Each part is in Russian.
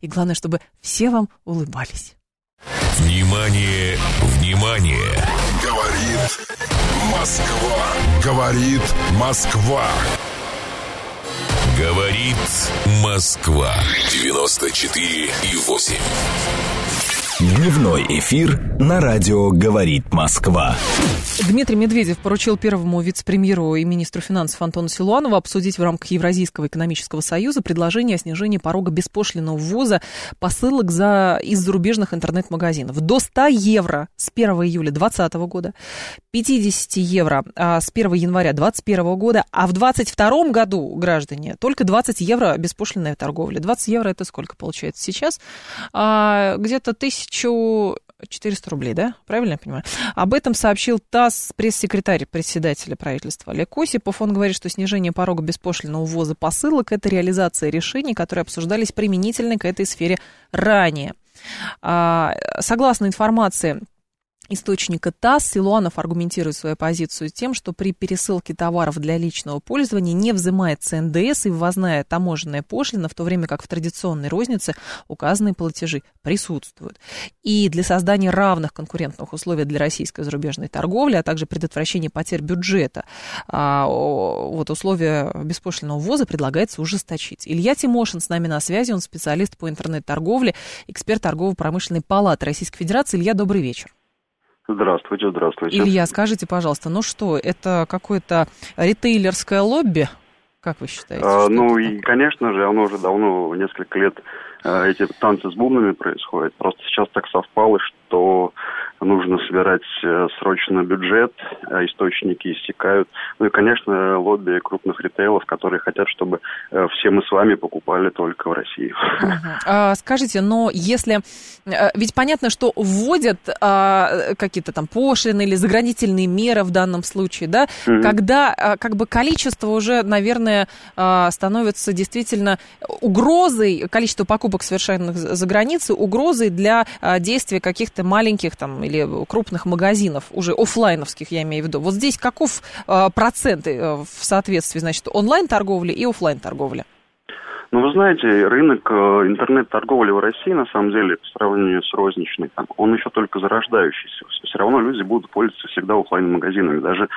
И главное, чтобы все вам улыбались. Внимание, внимание! Говорит Москва. Говорит Москва. Говорит Москва. 94 и 8. Дневной эфир на радио «Говорит Москва». Дмитрий Медведев поручил первому вице-премьеру и министру финансов Антону Силуанову обсудить в рамках Евразийского экономического союза предложение о снижении порога беспошлиного ввоза посылок за, из зарубежных интернет-магазинов до 100 евро с 1 июля 2020 года, 50 евро а, с 1 января 2021 года, а в 2022 году, граждане, только 20 евро беспошлинная торговля. 20 евро это сколько получается сейчас? А, где-то тысяч 1400 рублей, да? Правильно я понимаю? Об этом сообщил ТАСС пресс-секретарь председателя правительства Олег Осипов. Он говорит, что снижение порога беспошлиного ввоза посылок – это реализация решений, которые обсуждались применительно к этой сфере ранее. А, согласно информации источника ТАСС Силуанов аргументирует свою позицию тем, что при пересылке товаров для личного пользования не взимается НДС и ввозная таможенная пошлина, в то время как в традиционной рознице указанные платежи присутствуют. И для создания равных конкурентных условий для российской зарубежной торговли, а также предотвращения потерь бюджета, а, вот условия беспошлинного ввоза предлагается ужесточить. Илья Тимошин с нами на связи, он специалист по интернет-торговле, эксперт торгово-промышленной палаты Российской Федерации. Илья, добрый вечер. Здравствуйте, здравствуйте. Илья, скажите, пожалуйста, ну что, это какое-то ритейлерское лобби? Как вы считаете? А, ну и, конечно же, оно уже давно, несколько лет, а, эти танцы с бубнами происходят. Просто сейчас так совпало, что нужно собирать э, срочно бюджет, а источники иссякают. Ну и, конечно, лобби крупных ритейлов, которые хотят, чтобы э, все мы с вами покупали только в России. Угу. А, скажите, но если... Э, ведь понятно, что вводят а, какие-то там пошлины или заградительные меры в данном случае, да, угу. когда а, как бы количество уже, наверное, а, становится действительно угрозой, количество покупок, совершенных за границей, угрозой для а, действия каких-то маленьких там или крупных магазинов, уже офлайновских, я имею в виду. Вот здесь каков э, процент э, в соответствии, значит, онлайн-торговли и офлайн-торговли? Ну, вы знаете, рынок э, интернет-торговли в России, на самом деле, по сравнению с розничной, там, он еще только зарождающийся. Все равно люди будут пользоваться всегда офлайн-магазинами. Даже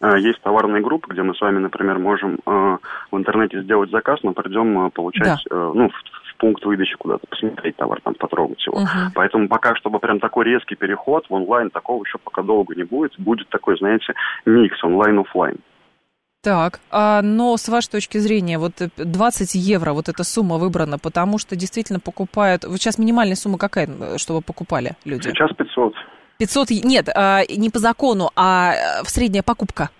э, есть товарные группы, где мы с вами, например, можем э, в интернете сделать заказ, но придем э, получать, да. э, ну, в, пункт выдачи куда-то, посмотреть товар, там, потрогать его. Uh-huh. Поэтому пока, чтобы прям такой резкий переход в онлайн, такого еще пока долго не будет. Будет такой, знаете, микс онлайн-офлайн. Так, а, но с вашей точки зрения, вот 20 евро, вот эта сумма выбрана, потому что действительно покупают... Вот сейчас минимальная сумма какая, чтобы покупали люди? Сейчас 500. 500, нет, а, не по закону, а э, в средняя покупка.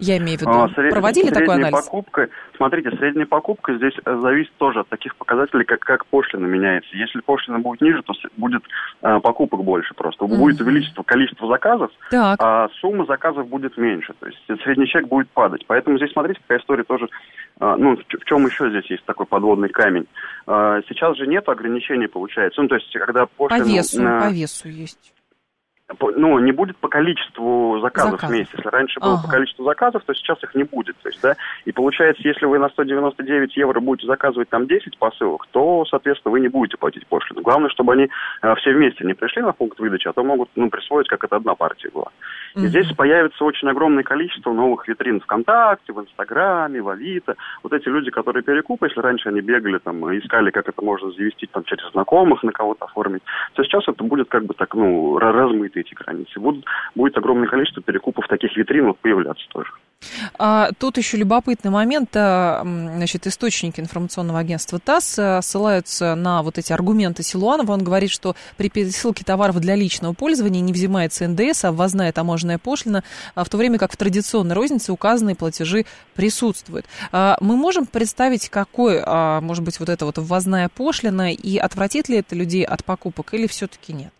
Я имею в виду, а, сред... проводили такой анализ? Покупка, смотрите, средняя покупка здесь э, зависит тоже от таких показателей, как, как пошлина меняется. Если пошлина будет ниже, то будет а, покупок больше просто. Mm-hmm. Будет увеличиться количество заказов, так. а сумма заказов будет меньше. То есть средний чек будет падать. Поэтому здесь, смотрите, какая история тоже, а, ну, в, в чем еще здесь есть такой подводный камень. А, сейчас же нет ограничений, получается. Ну, то есть, когда пошлина... По весу, на... по весу есть ну, не будет по количеству заказов Заказ. в месяц. Если раньше было ага. по количеству заказов, то сейчас их не будет. То есть, да, и получается, если вы на 199 евро будете заказывать там 10 посылок, то, соответственно, вы не будете платить пошлину. Главное, чтобы они э, все вместе не пришли на пункт выдачи, а то могут ну, присвоить, как это одна партия была. И угу. здесь появится очень огромное количество новых витрин ВКонтакте, в Инстаграме, в Авито. Вот эти люди, которые перекупы, если раньше они бегали, там, искали, как это можно завести там, через знакомых, на кого-то оформить, то сейчас это будет как бы так, ну, размыто эти границы. Будут, будет огромное количество перекупов таких витрин вот появляться тоже. А, тут еще любопытный момент. А, значит, источники информационного агентства ТАСС а, ссылаются на вот эти аргументы Силуанова. Он говорит, что при пересылке товаров для личного пользования не взимается НДС, а ввозная таможенная пошлина, в то время как в традиционной рознице указанные платежи присутствуют. Мы можем представить, какой, может быть, вот эта вот ввозная пошлина, и отвратит ли это людей от покупок, или все-таки нет?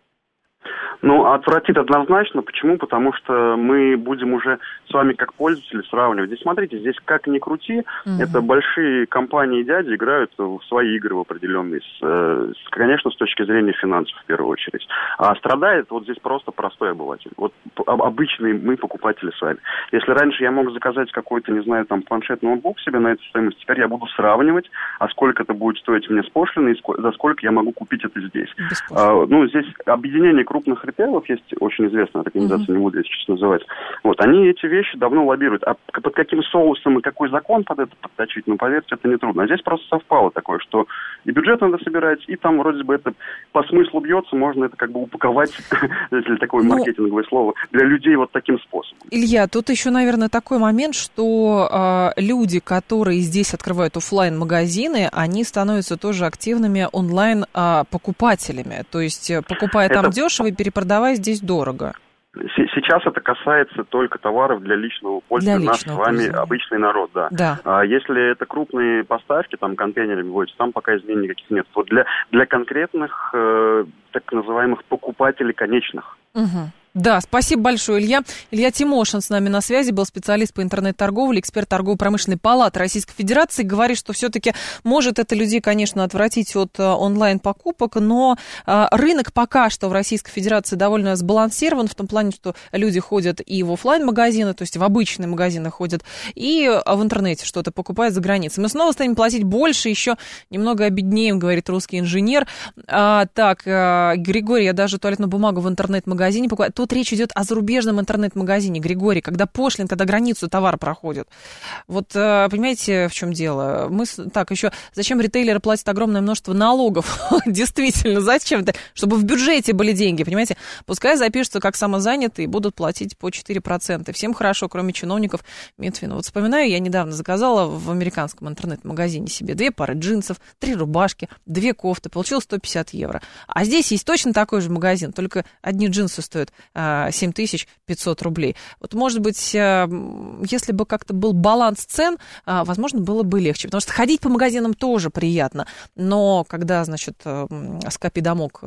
Ну, отвратит однозначно. Почему? Потому что мы будем уже с вами как пользователи сравнивать. Здесь, смотрите, здесь как ни крути, угу. это большие компании и дяди играют в свои игры в определенные, с, э, с, конечно, с точки зрения финансов в первую очередь. А страдает вот здесь просто простой обыватель. Вот обычные мы покупатели с вами. Если раньше я мог заказать какой-то, не знаю, там планшет, ноутбук себе на эту стоимость, теперь я буду сравнивать, а сколько это будет стоить мне с пошлиной, и за сколько я могу купить это здесь. А, ну, здесь объединение крупных ритейлов, есть очень известная организация, mm-hmm. не буду сейчас называть. Вот, они эти вещи давно лоббируют. А под каким соусом и какой закон под это подточить, ну, поверьте, это не трудно. А здесь просто совпало такое, что и бюджет надо собирать, и там вроде бы это по смыслу бьется, можно это как бы упаковать, если такое ну, маркетинговое слово, для людей вот таким способом. Илья, тут еще, наверное, такой момент, что э, люди, которые здесь открывают офлайн магазины они становятся тоже активными онлайн-покупателями. А, То есть, э, покупая там это... дешево и перепродавая здесь дорого. Сейчас это касается только товаров для личного пользования. Для нас с вами обычный народ, да. да. А если это крупные поставки, там контейнерами водятся, там пока изменений никаких нет. Вот для, для конкретных э, так называемых покупателей конечных. Угу. Да, спасибо большое, Илья. Илья Тимошин с нами на связи, был специалист по интернет-торговле, эксперт торгово-промышленной палаты Российской Федерации. Говорит, что все-таки может это людей, конечно, отвратить от э, онлайн-покупок, но э, рынок пока что в Российской Федерации довольно сбалансирован в том плане, что люди ходят и в офлайн магазины то есть в обычные магазины ходят, и в интернете что-то покупают за границей. Мы снова станем платить больше, еще немного обеднеем, говорит русский инженер. А, так, Григорий, я даже туалетную бумагу в интернет-магазине покупаю тут речь идет о зарубежном интернет-магазине, Григорий, когда пошлин, когда границу товар проходит. Вот э, понимаете, в чем дело? Мы, так, еще зачем ритейлеры платят огромное множество налогов? Действительно, зачем это? Чтобы в бюджете были деньги, понимаете? Пускай запишутся как самозанятые и будут платить по 4%. Всем хорошо, кроме чиновников Минфина. Вот вспоминаю, я недавно заказала в американском интернет-магазине себе две пары джинсов, три рубашки, две кофты, получила 150 евро. А здесь есть точно такой же магазин, только одни джинсы стоят 7500 рублей. Вот, может быть, э, если бы как-то был баланс цен, э, возможно, было бы легче. Потому что ходить по магазинам тоже приятно. Но когда, значит, э, скопидомок